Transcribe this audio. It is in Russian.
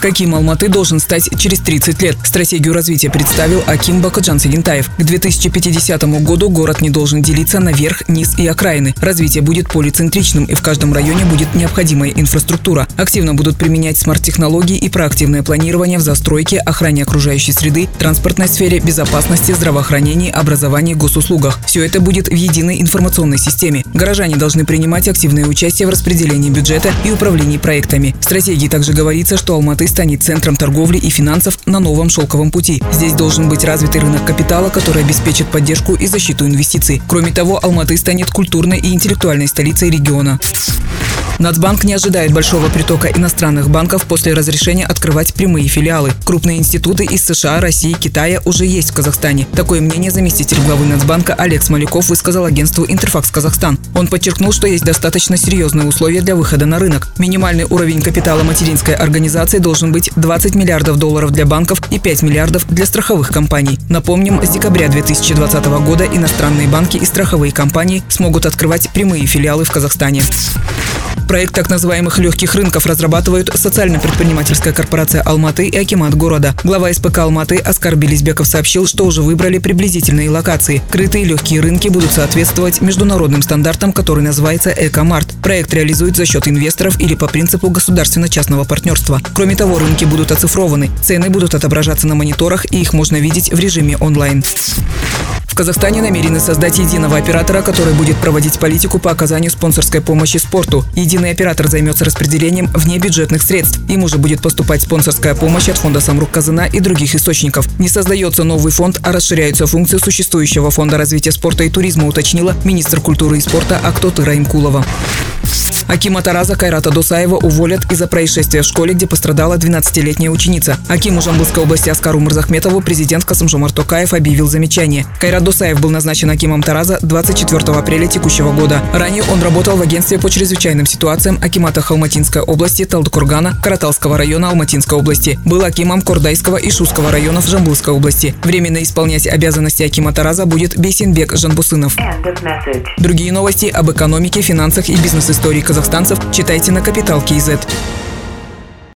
Каким Алматы должен стать через 30 лет? Стратегию развития представил Аким Бакаджан Сагентаев. К 2050 году город не должен делиться на верх, низ и окраины. Развитие будет полицентричным, и в каждом районе будет необходимая инфраструктура. Активно будут применять смарт-технологии и проактивное планирование в застройке, охране окружающей среды, транспортной сфере, безопасности, здравоохранении, образовании, госуслугах. Все это будет в единой информационной системе. Горожане должны принимать активное участие в распределении бюджета и управлении проектами. В стратегии также говорится, что Алматы станет центром торговли и финансов на новом шелковом пути. Здесь должен быть развитый рынок капитала, который обеспечит поддержку и защиту инвестиций. Кроме того, Алматы станет культурной и интеллектуальной столицей региона. Нацбанк не ожидает большого притока иностранных банков после разрешения открывать прямые филиалы. Крупные институты из США, России, Китая уже есть в Казахстане. Такое мнение заместитель главы Нацбанка Олег Смоляков высказал агентству «Интерфакс Казахстан». Он подчеркнул, что есть достаточно серьезные условия для выхода на рынок. Минимальный уровень капитала материнской организации должен быть 20 миллиардов долларов для банков и 5 миллиардов для страховых компаний. Напомним, с декабря 2020 года иностранные банки и страховые компании смогут открывать прямые филиалы в Казахстане. Проект так называемых легких рынков разрабатывают социально-предпринимательская корпорация Алматы и Акимат города. Глава СПК Алматы Оскар Белизбеков сообщил, что уже выбрали приблизительные локации. Крытые легкие рынки будут соответствовать международным стандартам, который называется «Экомарт». Проект реализует за счет инвесторов или по принципу государственно-частного партнерства. Кроме того, рынки будут оцифрованы, цены будут отображаться на мониторах и их можно видеть в режиме онлайн. Казахстане намерены создать единого оператора, который будет проводить политику по оказанию спонсорской помощи спорту. Единый оператор займется распределением внебюджетных средств. Им уже будет поступать спонсорская помощь от фонда Самрук Казана и других источников. Не создается новый фонд, а расширяются функции существующего фонда развития спорта и туризма, уточнила министр культуры и спорта Актоты Раимкулова. Акима Тараза Кайрата Досаева уволят из-за происшествия в школе, где пострадала 12-летняя ученица. Акиму Жамбылской области Аскару Мурзахметову президент Касымжомар Токаев объявил замечание. Кайрат Досаев был назначен Акимом Тараза 24 апреля текущего года. Ранее он работал в агентстве по чрезвычайным ситуациям Акимата Халматинской области, Талдыкургана, Караталского района Алматинской области. Был Акимом Кордайского и Шуского районов Жамбылской области. Временно исполнять обязанности Акима Тараза будет Бейсенбек Жанбусынов. Другие новости об экономике, финансах и бизнес-истории казахстанцев читайте на Капитал Киезет.